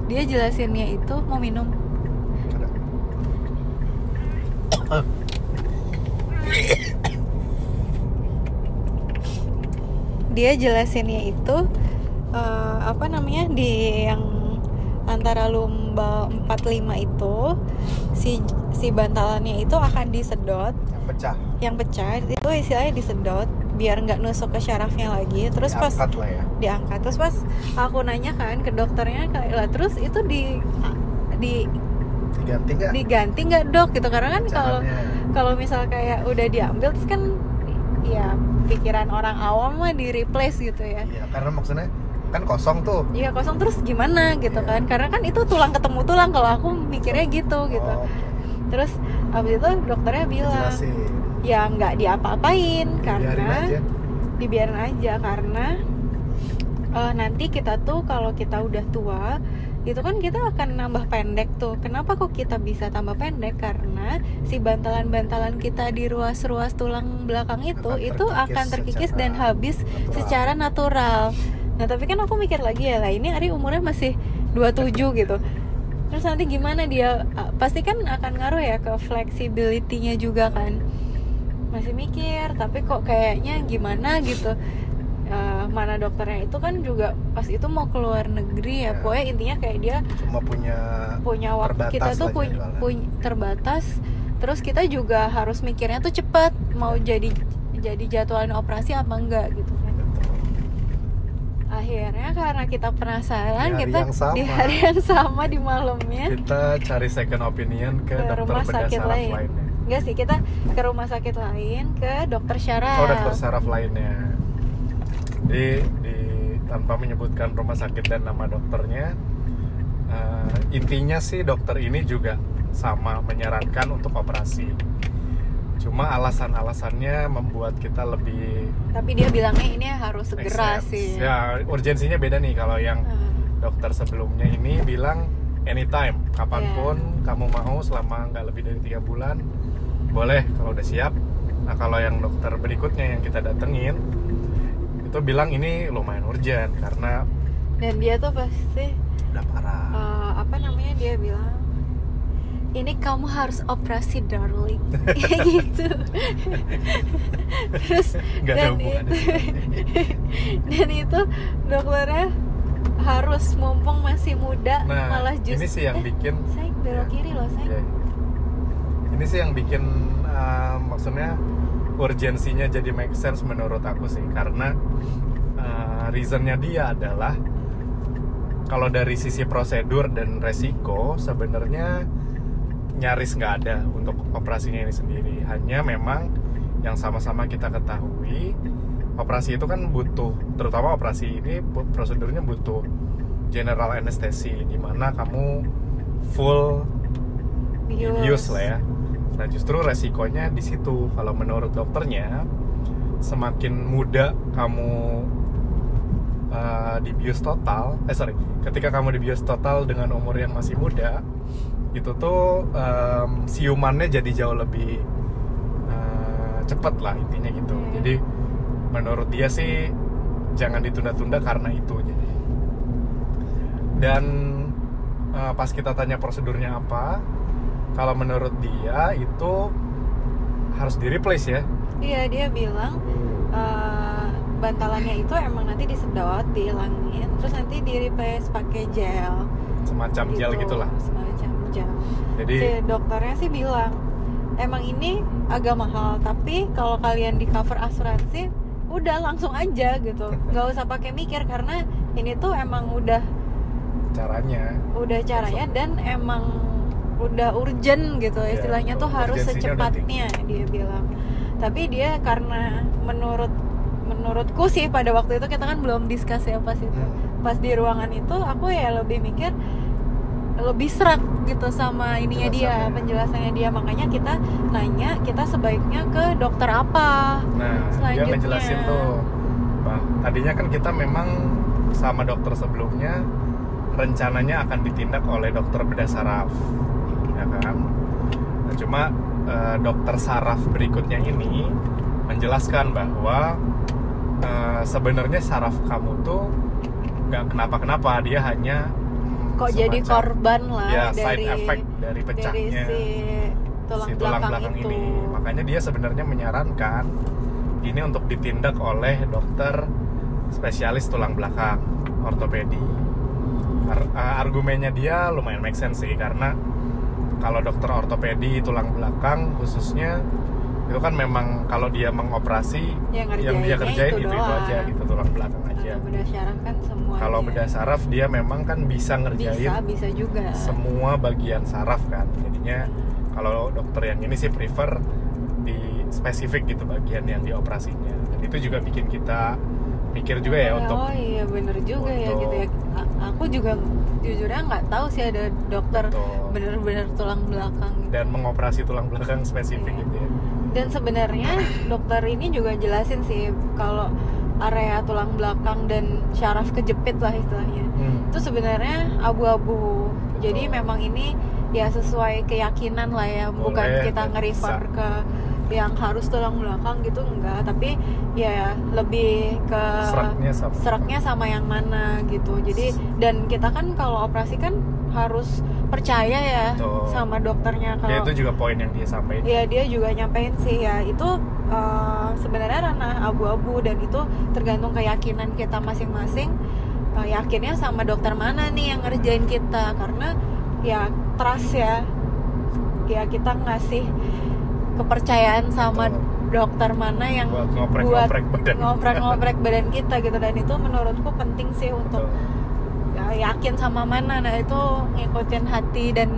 dia jelasinnya itu mau minum. Dia jelasinnya itu eh, apa namanya di yang antara lumba 45 itu si si bantalannya itu akan disedot. Yang pecah yang pecah itu istilahnya disedot biar nggak nusuk ke syarafnya lagi. Terus pas Diangkat lah ya. diangkat. Terus pas aku nanya kan ke dokternya kayak lah terus itu di di diganti nggak? diganti nggak dok? Gitu karena kan kalau kalau misal kayak udah diambil terus kan ya pikiran orang awam mah di replace gitu ya. Iya karena maksudnya kan kosong tuh. Iya kosong terus gimana? Gitu Iya. kan. Karena kan itu tulang ketemu tulang kalau aku mikirnya gitu gitu. Oh, oke. terus abis itu dokternya bilang jelasin ya nggak diapa-apain karena aja. dibiarin aja karena eh, nanti kita tuh kalau kita udah tua itu kan kita akan nambah pendek tuh. Kenapa kok kita bisa tambah pendek? Karena si bantalan-bantalan kita di ruas-ruas tulang belakang itu Akan itu terkikis akan terkikis dan habis natural. secara natural. Nah tapi kan aku mikir lagi ya lah ini Ari umurnya masih 27 gitu. Terus nanti gimana dia? Pasti kan akan ngaruh ya ke flexibility-nya juga kan masih mikir tapi kok kayaknya gimana gitu Eh, mana dokternya itu kan juga pas itu mau keluar negeri ya Ya. pokoknya intinya kayak dia cuma punya punya waktu kita tuh lah punya jadwalnya. terbatas terus kita juga harus mikirnya tuh cepat mau jadi jadi jadwalin operasi apa enggak gitu kan akhirnya karena kita penasaran Di hari kita yang sama. di hari yang sama di malamnya kita cari second opinion ke, Ke dokter rumah bedah sakit lain. lainnya enggak sih kita ke rumah sakit lain ke dokter syaraf oh dokter saraf lainnya di, di tanpa menyebutkan rumah sakit dan nama dokternya eh, intinya sih dokter ini juga sama menyarankan untuk operasi cuma alasan-alasannya membuat kita lebih tapi dia bilangnya ini harus segera sense. sih ya urgensinya beda nih kalau yang Hmm. dokter sebelumnya ini bilang anytime kapan pun Iya. kamu mau selama nggak lebih dari tiga bulan boleh kalau udah siap. Nah kalau yang dokter berikutnya yang kita datengin itu bilang ini lumayan urgent karena dan dia tuh pasti udah parah. eh, apa namanya dia bilang ini kamu harus operasi darling. <laughs> Gitu. Terus ada dan itu <laughs> dan itu dokternya harus mumpung masih muda nah malah justru ini sih yang eh, bikin saya belok Ya. kiri loh saya ya, ini sih yang bikin uh, maksudnya urgensinya jadi make sense menurut aku sih. Karena uh, reasonnya dia adalah kalau dari sisi prosedur dan resiko sebenarnya nyaris nggak ada untuk operasinya ini sendiri. Hanya memang yang sama-sama kita ketahui operasi itu kan butuh terutama operasi ini prosedurnya butuh general anesthesi di mana kamu full bius, bius lah ya nah justru resikonya di situ. Kalau menurut dokternya semakin muda kamu uh, dibius total eh sorry ketika kamu dibius total dengan umur yang masih muda itu tuh em, siumannya jadi jauh lebih uh, cepet lah intinya gitu. Hmm. jadi menurut dia sih jangan ditunda-tunda karena itu jadi. Dan uh, pas kita tanya prosedurnya apa kalau menurut dia itu harus di replace ya. Iya dia bilang eh, bantalannya itu emang nanti disedot dihilangin terus nanti di replace pakai gel. Semacam gel gitulah. semacam gel. Jadi si dokternya sih bilang emang ini agak mahal tapi kalau kalian di cover asuransi udah langsung aja gitu. <laughs> Nggak usah pakai mikir karena ini tuh emang udah caranya. Udah caranya dan emang udah urgent gitu Iya, istilahnya tuh harus secepatnya dia bilang tapi dia karena menurut menurutku sih pada waktu itu kita kan belum discuss ya pas itu Hmm. pas di ruangan itu aku ya lebih mikir lebih serak gitu sama ininya dia Penjelasannya. dia makanya kita nanya kita sebaiknya ke dokter apa nah dia Selanjutnya. ngejelasin tuh Bah, tadinya kan kita memang sama dokter sebelumnya rencananya akan ditindak oleh dokter bedah saraf ya kan? Nah, cuma eh, dokter saraf berikutnya ini menjelaskan bahwa eh, sebenarnya saraf kamu tuh nggak kenapa-kenapa dia hanya kok jadi semacam- korban lah ya dari side effect dari dari pecahnya si tulang, si tulang belakang, itu. ini. Makanya dia sebenarnya menyarankan ini untuk ditindak oleh dokter spesialis tulang belakang ortopedi. Ar- uh, argumennya dia lumayan make sense sih karena kalau dokter ortopedi tulang belakang khususnya itu kan memang kalau dia mengoperasi yang, yang dia kerjain itu itu, itu aja gitu tulang belakang aja. Kalau bedah syaraf kan semua kalau bedah saraf dia memang kan bisa ngerjain bisa bisa juga. semua bagian saraf kan. Jadinya kalau dokter yang ini sih prefer di spesifik gitu bagian yang dioperasinya. Dan itu juga bikin kita mikir juga ya oh, untuk oh iya bener juga ya gitu ya. A- aku juga jujurnya nggak tahu sih ada dokter bener-bener tulang belakang. Gitu. dan mengoperasi tulang belakang spesifik Iya. gitu ya. Dan sebenarnya <coughs> dokter ini juga jelasin sih kalau area tulang belakang dan syaraf kejepit lah istilahnya. Hmm. itu sebenarnya abu-abu. Jadi memang ini ya sesuai keyakinan lah ya bukan Boleh. kita nge-refer ke yang harus tulang belakang gitu enggak. Tapi ya lebih ke seraknya sama. seraknya sama yang mana gitu. Jadi dan kita kan kalau operasi kan harus percaya ya Betul. sama dokternya ya kalau itu juga poin yang dia sampaikan. Ya dia juga nyampein sih ya. Itu uh, sebenarnya ranah abu-abu dan itu tergantung keyakinan kita masing-masing. Uh, yakinnya sama dokter mana nih yang ngerjain kita? Karena ya trust ya. Ya kita ngasih kepercayaan sama dokter mana yang buat ngoprek-ngoprek badan. ngoprek-ngoprek badan kita gitu. Dan itu menurutku penting sih untuk Betul. ya, yakin sama mana. Nah itu ngikutin hati dan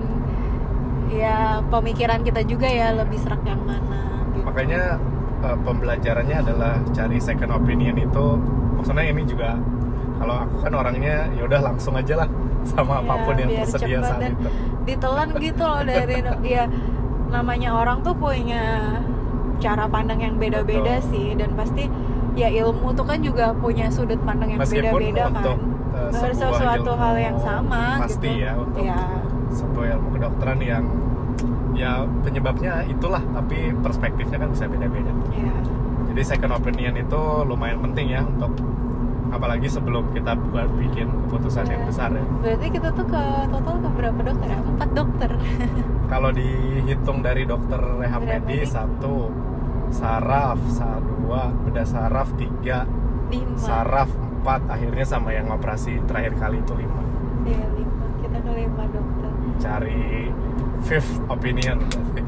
ya pemikiran kita juga ya lebih serak yang mana gitu. makanya eh, pembelajarannya adalah cari second opinion itu. Maksudnya ini juga kalau aku kan orangnya ya udah langsung aja lah sama Iya, apa pun yang tersedia saat itu. ditelan gitu loh dari <laughs> ya namanya orang tuh punya cara pandang yang beda-beda sih. Dan pasti ya ilmu tuh kan juga punya sudut pandang yang beda-beda untuk kan. eh, sebuah sesuatu ilmu hal yang sama pasti gitu. ya untuk ya sebuah ilmu kedokteran yang ya penyebabnya itulah tapi perspektifnya kan bisa beda-beda. Ya jadi second opinion itu lumayan penting ya untuk apalagi sebelum kita buat bikin keputusan yang Iya. besar ya. Berarti kita tuh ke total ke berapa dokter ya? Empat dokter. <laughs> Kalau dihitung dari dokter rehab medis satu saraf sa- dua bedah saraf tiga lima. saraf empat akhirnya sama yang operasi terakhir kali itu lima. Iya, lima. Kita ke lima dokter. Cari fifth opinion. berarti.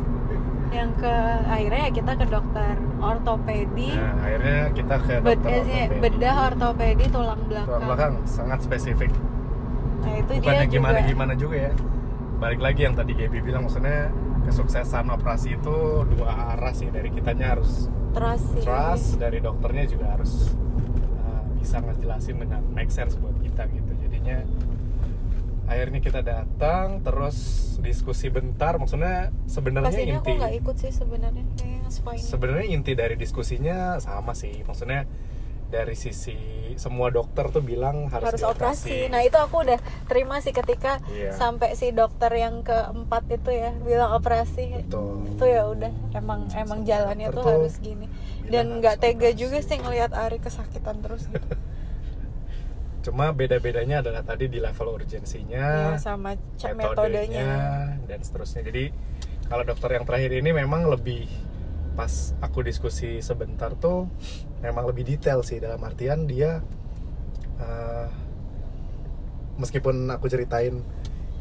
Yang ke akhirnya ya kita ke dokter ortopedi. Nah akhirnya kita ke dokter sih, ortopedi. bedah ortopedi tulang belakang, Tulang belakang. sangat spesifik. Nah itu bukannya dia gimana juga. gimana juga ya. Balik lagi yang tadi Gaby bilang maksudnya kesuksesan operasi itu dua arah sih. Dari kitanya harus trust sih. trust dari dokternya juga harus uh, bisa ngejelasin dengan make sense buat kita gitu. Jadinya akhirnya kita datang terus diskusi bentar maksudnya sebenarnya ini aku inti nggak ikut sih sebenarnya sebenarnya inti dari diskusinya sama sih maksudnya dari sisi semua dokter tuh bilang harus, harus operasi. Nah itu aku udah terima sih ketika Iya. sampai si dokter yang keempat itu ya bilang operasi. Betul. Itu ya udah emang emang jalannya tuh tuh harus gini. Dan nggak tega operasi. juga sih ngelihat Ari kesakitan terus gitu. <laughs> Cuma beda-bedanya adalah tadi di level urgensinya, Iya sama metodenya, metodenya. dan seterusnya. Jadi kalau dokter yang terakhir ini memang lebih pas aku diskusi sebentar tuh memang lebih detail sih dalam artian dia eh, meskipun aku ceritain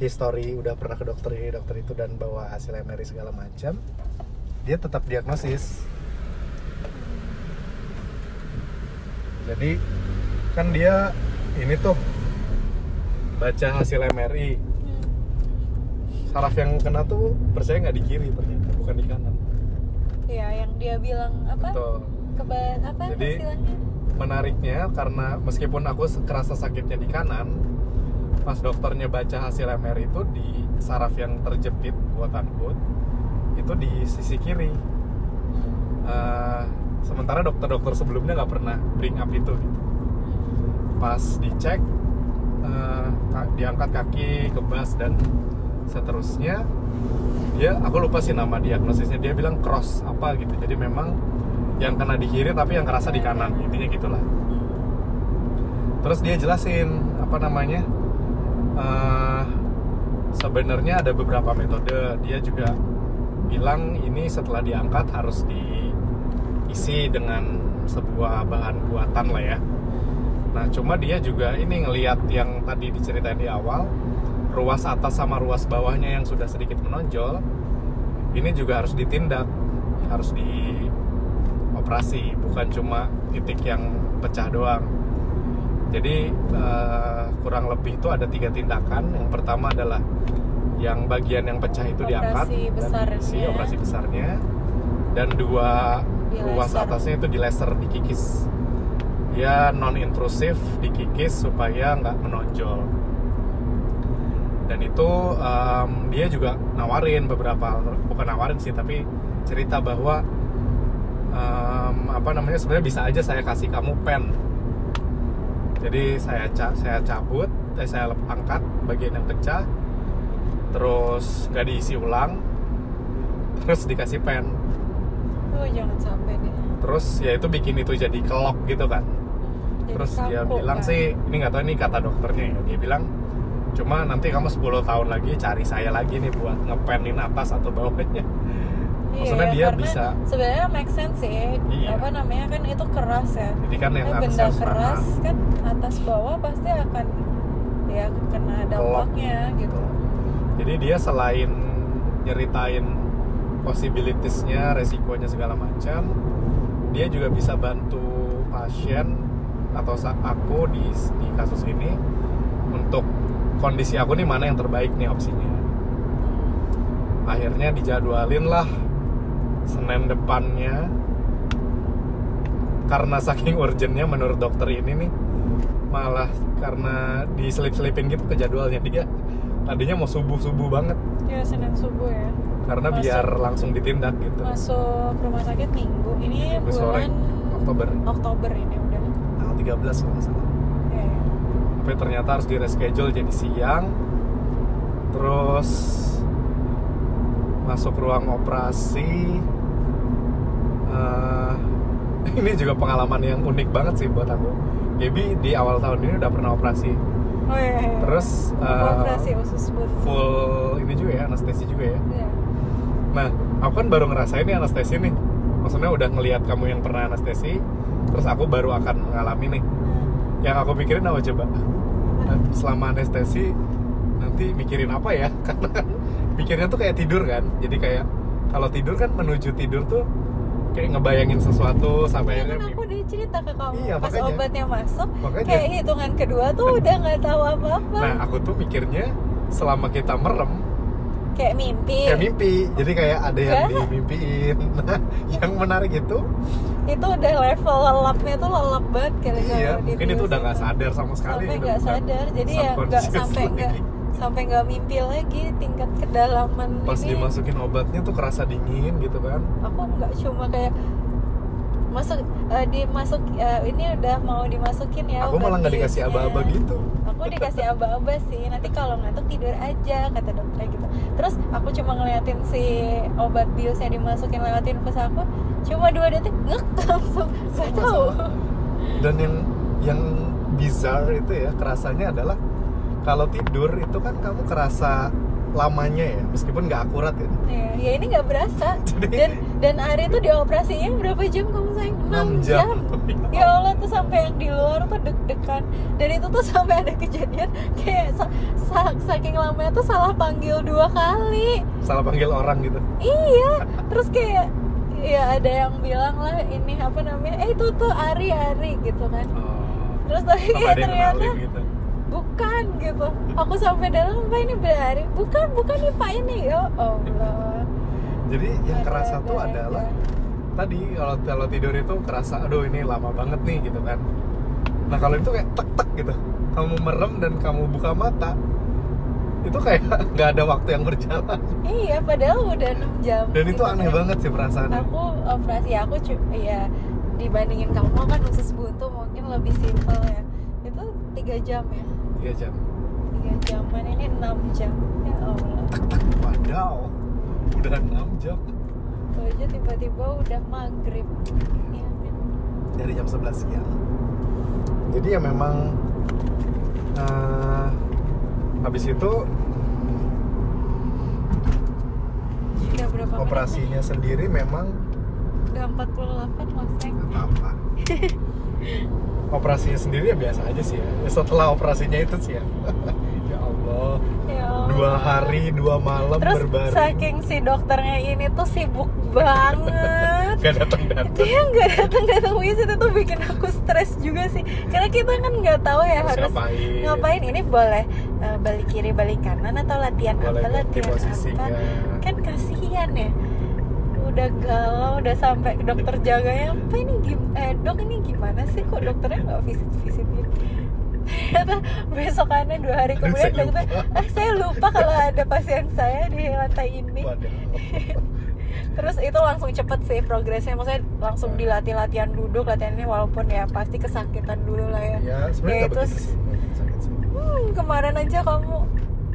history udah pernah ke dokter ini dokter itu dan bawa hasil MRI segala macam dia tetap diagnosis jadi kan dia ini tuh baca hasil MRI saraf yang kena tuh percaya nggak di kiri ternyata bukan di kanan Iya yang dia bilang apa? Betul. Keba apa Jadi, istilahnya? menariknya karena meskipun aku kerasa sakitnya di kanan pas dokternya baca hasil MRI itu di saraf yang terjepit quote unquote itu di sisi kiri Hmm. Eh, sementara dokter-dokter sebelumnya nggak pernah bring up itu gitu. Pas dicek ka- diangkat kaki kebas dan seterusnya dia aku lupa sih nama diagnosisnya dia bilang cross apa gitu. Jadi memang yang kena di kiri tapi yang kerasa di kanan intinya gitulah. Terus dia jelasin apa namanya eh, sebenarnya ada beberapa metode. Dia juga bilang ini setelah diangkat harus diisi dengan sebuah bahan buatan lah ya nah cuma dia juga ini ngelihat yang tadi diceritain di awal ruas atas sama ruas bawahnya yang sudah sedikit menonjol ini juga harus ditindak harus dioperasi bukan cuma titik yang pecah doang jadi eh, kurang lebih itu ada tiga tindakan yang pertama adalah yang bagian yang pecah itu diangkat Operasi dan besarnya. diisi operasi besarnya dan dua Di ruas laser. atasnya itu di laser dikikis dia non intrusif dikikis supaya nggak menonjol. Dan itu em, dia juga nawarin beberapa bukan nawarin sih tapi cerita bahwa em, apa namanya sebenarnya bisa aja saya kasih kamu pen. Jadi saya ca- saya cabut eh, saya angkat bagian yang pecah terus nggak diisi ulang terus dikasih pen. Oh jangan sampai deh. terus ya itu bikin itu jadi kelok gitu kan Jadi terus dia bilang kan? sih ini nggak tahu ini kata dokternya ya dia bilang cuma nanti kamu 10 tahun lagi cari saya lagi nih buat ngepenin atas atau bawahnya maksudnya dia karena bisa Sebenarnya make sense sih. Iya. Apa namanya kan itu keras ya. jadi kan yang atas benda keras tahan. kan atas bawah pasti akan ya kena dampaknya gitu. jadi dia selain nyeritain possibilitiesnya resikonya segala macam dia juga bisa bantu pasien atau aku di di kasus ini untuk kondisi aku nih mana yang terbaik nih opsinya akhirnya dijadwalin lah Senin depannya karena saking urgentnya menurut dokter ini nih malah karena diselip-selipin gitu ke jadwalnya dia tadinya mau subuh-subuh banget Ya Senin subuh ya. karena Masuk. biar langsung ditindak gitu Masuk rumah sakit minggu. Ini Minggu sore, bulan Oktober Oktober ini 13 kalau nggak salah ya. tapi ternyata harus di reschedule jadi siang terus masuk ruang operasi Eh, <laughs> ini juga pengalaman yang unik banget sih buat aku Gaby di awal tahun ini udah pernah operasi Oh iya, iya. terus Aku eh, operasi usus but. full ini juga ya anestesi juga ya Iya. nah aku kan baru ngerasain nih anestesi nih maksudnya udah ngelihat kamu yang pernah anestesi terus aku baru akan mengalami nih. Yang aku pikirin apa coba? Selama anestesi nanti mikirin apa ya? <laughs> Karena kan pikirnya tuh kayak tidur kan. Jadi kayak kalau tidur kan menuju tidur tuh kayak ngebayangin sesuatu sampai Iya akhirnya kan aku udah cerita ke kamu. Iya, pas makanya. obatnya masuk Makanya. kayak hitungan kedua tuh udah nggak tahu apa-apa. Nah, aku tuh mikirnya selama kita merem kayak mimpi kayak mimpi. Jadi kayak ada yang Enggak. dimimpiin. <laughs> Nah, yang menarik itu itu udah level lelapnya tuh lelap banget kali iya, mungkin itu udah nggak sadar sama sekali. sampai nggak sadar jadi ya nggak sampai nggak sampai nggak mimpi lagi tingkat kedalaman Pas ini dimasukin obatnya tuh kerasa dingin gitu kan. aku nggak cuma kayak masuk eh, dimasuk eh, ini udah mau dimasukin ya aku malah nggak dikasih aba-aba gitu. Aku dikasih aba-aba sih nanti kalau ngantuk tidur aja kata dokternya gitu. Terus aku cuma ngeliatin si obat bius yang dimasukin lewatin infus aku cuma dua detik ngek langsung nggak tahu. Dan yang yang bizarre itu ya kerasanya adalah kalau tidur itu kan kamu kerasa lamanya ya meskipun nggak akurat ya. ya, ya ini nggak berasa <laughs> Jadi- dan dan Ari tuh dioperasinya berapa jam kamu sayang 6 jam, <laughs> ya Allah tuh sampai yang di luar tuh deg-degan dan itu tuh sampai ada kejadian kayak sa- sa- saking lamanya tuh salah panggil dua kali Salah panggil orang gitu. iya <laughs> terus kayak ya ada yang bilang lah ini apa namanya eh itu tuh Ari Ari gitu kan Oh. terus tapi kayak ternyata gitu. bukan gitu aku sampai dalam apa ini berari bukan bukan nih pak ini ya Allah Jadi yang kerasa tuh adalah tadi kalau kalau tidur itu kerasa aduh ini lama banget nih gitu kan. Nah kalau itu kayak tek tek gitu. Kamu merem dan kamu buka mata itu kayak <laughs> nggak ada waktu yang berjalan. iya padahal udah 6 jam Dan itu gitu aneh kan. banget sih perasaannya. aku operasi aku cu- ya dibandingin kamu kan usus buntu mungkin lebih simpel ya itu tiga jam ya Tiga jam. Tiga jaman ini 6 jam. Ya Allah. Wadaw. Udah 6 jam. itu aja tiba-tiba udah maghrib. Ya, dari jam 11 siang. Jadi ya memang eh, habis itu udah berapa menit operasinya sendiri memang udah 48 loh nggak apa-apa. <laughs> Operasinya sendiri ya biasa aja sih ya. Setelah operasinya itu sih ya <laughs> Allah. Ya Allah. dua hari dua malam terus berbaring. saking si dokternya ini tuh sibuk banget. Gak datang datang dia nggak datang datang visit itu bikin aku stres juga sih. Karena kita kan nggak tahu ya Harus harus ngapain. ngapain. Ini boleh eh, balik kiri balik kanan atau latihan Boleh apa latihan posisinya. apa kan kasihan ya. Udah galau udah sampai dokter jaganya apa ini gim eh dok ini gimana sih? Kok dokternya nggak visit visitin ternyata besokannya dua hari kemudian Saya dokter lupa. eh saya lupa kalau ada pasien saya di lantai ini. <laughs> Terus itu langsung cepet sih progresnya. Maksudnya langsung dilatih latihan duduk latihan ini walaupun ya pasti kesakitan dulu lah ya. Ya sebenarnya Ya, nggak itu sih. Sih. Hmm, kemarin aja kamu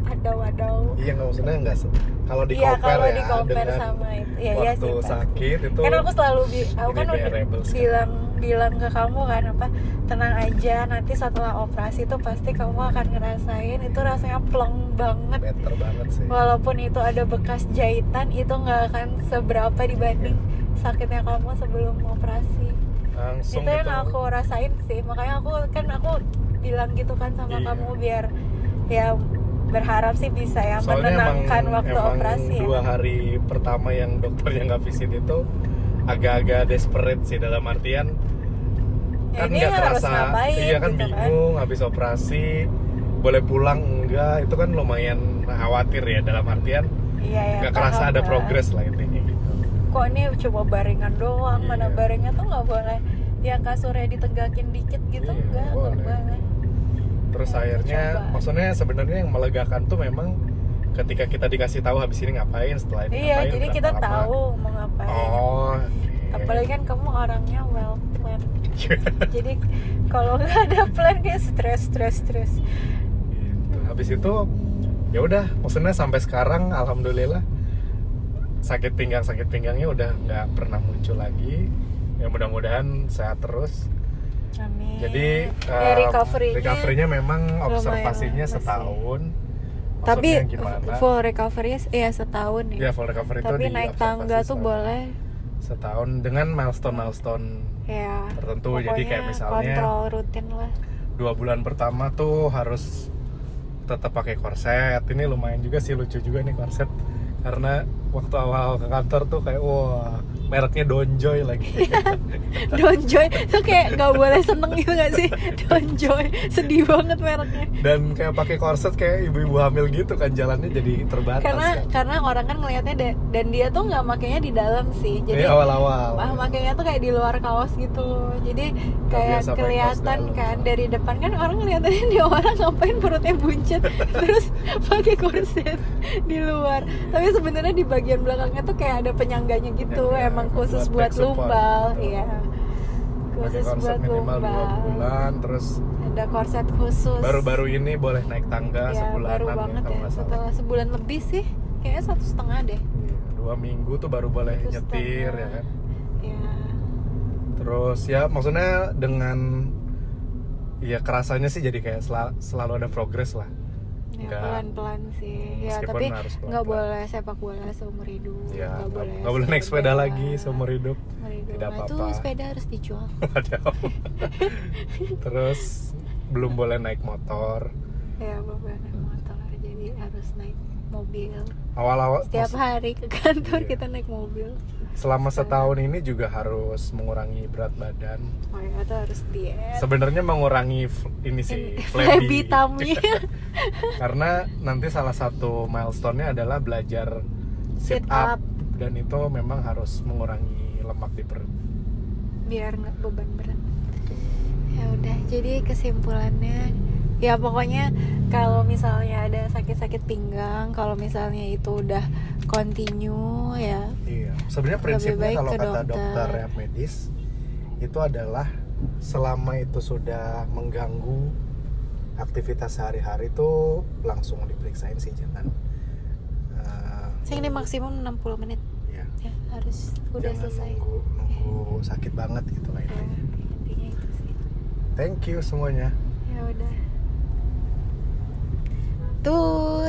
ada wadau iya nggak maksudnya nggak kalau di Iya compare kalau ya di compare sama itu. Ya iya waktu sih pasti. sakit itu kan aku selalu bi- aku kan udah bilang bilang ke kamu kan apa tenang aja nanti setelah operasi tuh pasti kamu akan ngerasain itu rasanya plong banget better banget sih walaupun itu ada bekas jahitan itu nggak akan seberapa dibanding sakitnya kamu sebelum operasi langsung itu yang gitu. aku rasain sih makanya aku kan aku bilang gitu kan sama Iya. kamu biar ya berharap sih bisa ya Soalnya emang, menenangkan waktu emang operasi dua ya. hari pertama yang dokternya nggak visit itu agak-agak desperate sih dalam artian kan nggak kerasa ngapain iya kan gitu kan. bingung habis operasi boleh pulang enggak itu kan lumayan khawatir ya dalam artian iya ya nggak kerasa ada progres lah intinya gitu kok ini coba baringan doang mana Iya. baringnya tuh nggak boleh yang kasurnya ditegakin dikit gitu Iya, enggak nggak boleh. boleh terus Ya, akhirnya coba. maksudnya sebenarnya yang melegakan tuh memang ketika kita dikasih tahu habis ini ngapain setelah ini iya ngapain jadi kita lama. tahu mau ngapain oh apalagi kan kamu orangnya well plan jadi kalau nggak ada plan kayak stres stres stres Gitu. Habis itu ya udah, maksudnya sampai sekarang alhamdulillah sakit pinggang sakit pinggangnya udah nggak pernah muncul lagi. Ya mudah-mudahan sehat terus. Amin. Jadi ya, recovery-nya recovery-nya memang observasinya setahun. tapi gimana? full recovery ya setahun Ya ya. full recovery itu tapi di naik tangga tuh boleh setahun dengan milestone milestone ya. tertentu. Jadi kayak misalnya kontrol rutin lah. dua bulan pertama tuh harus tetap pakai korset ini lumayan juga sih lucu juga nih korset karena waktu awal ke kantor tuh kayak wah mereknya Donjoy lagi. <laughs> Donjoy itu kayak nggak boleh seneng gitu gak sih? Donjoy sedih banget mereknya. Dan kayak pakai korset kayak ibu-ibu hamil gitu kan jalannya jadi terbatas karena kan. karena orang kan ngelihatnya da- dan dia tuh nggak makainya di dalam sih Jadi jadi awal-awal. ah, makainya tuh kayak di luar kaos gitu. Jadi kayak kelihatan kan dari depan kan orang ngeliatannya <laughs> dia orang ngapain perutnya buncit terus pakai korset di luar. Tapi sebenarnya di bagian belakangnya tuh kayak ada penyangganya gitu ya, emang buat khusus buat support. lumbal iya. pakai khusus buat minimal dua lumbal. bulan terus ada korset khusus. baru-baru ini boleh naik tangga ya sebulanan baru ya, banget ya. salah. setelah sebulan lebih sih kayaknya satu setengah deh. Iya, dua minggu tuh baru boleh Satu nyetir ya setengah. kan? Ya terus ya maksudnya dengan ya kerasanya sih jadi kayak sela- selalu ada progres lah ya pelan-pelan sih. Ya meskipun tapi nggak boleh sepak bola seumur hidup. Ya nggak boleh nggak boleh naik sepeda lagi seumur hidup. Seumur hidup. Tidak Nah, itu apa-apa. sepeda harus dijual. <laughs> Terus belum boleh naik motor. Ya belum boleh naik motor. Jadi harus naik mobil. Awal-awal setiap hari ke kantor Iya. kita naik mobil selama setahun ini juga harus mengurangi berat badan oh ya itu harus diet sebenarnya mengurangi ini sih flabby. tummy. <laughs> karena nanti salah satu milestone-nya adalah belajar sit, Sit up. up. dan itu memang harus mengurangi lemak di perut biar nggak beban berat ya udah jadi kesimpulannya ya pokoknya kalau misalnya ada sakit-sakit pinggang kalau misalnya itu udah continue ya sebenarnya prinsipnya kalau kata dokter. dokter ya medis itu adalah selama itu sudah mengganggu aktivitas sehari-hari itu langsung diperiksain sih jangan eh, saya ini maksimum 60 menit. Ya, ya harus udah jangan selesai. nunggu nunggu sakit banget gitu lah ya, intinya intinya itu sih. Thank you semuanya. Ya udah. Tuh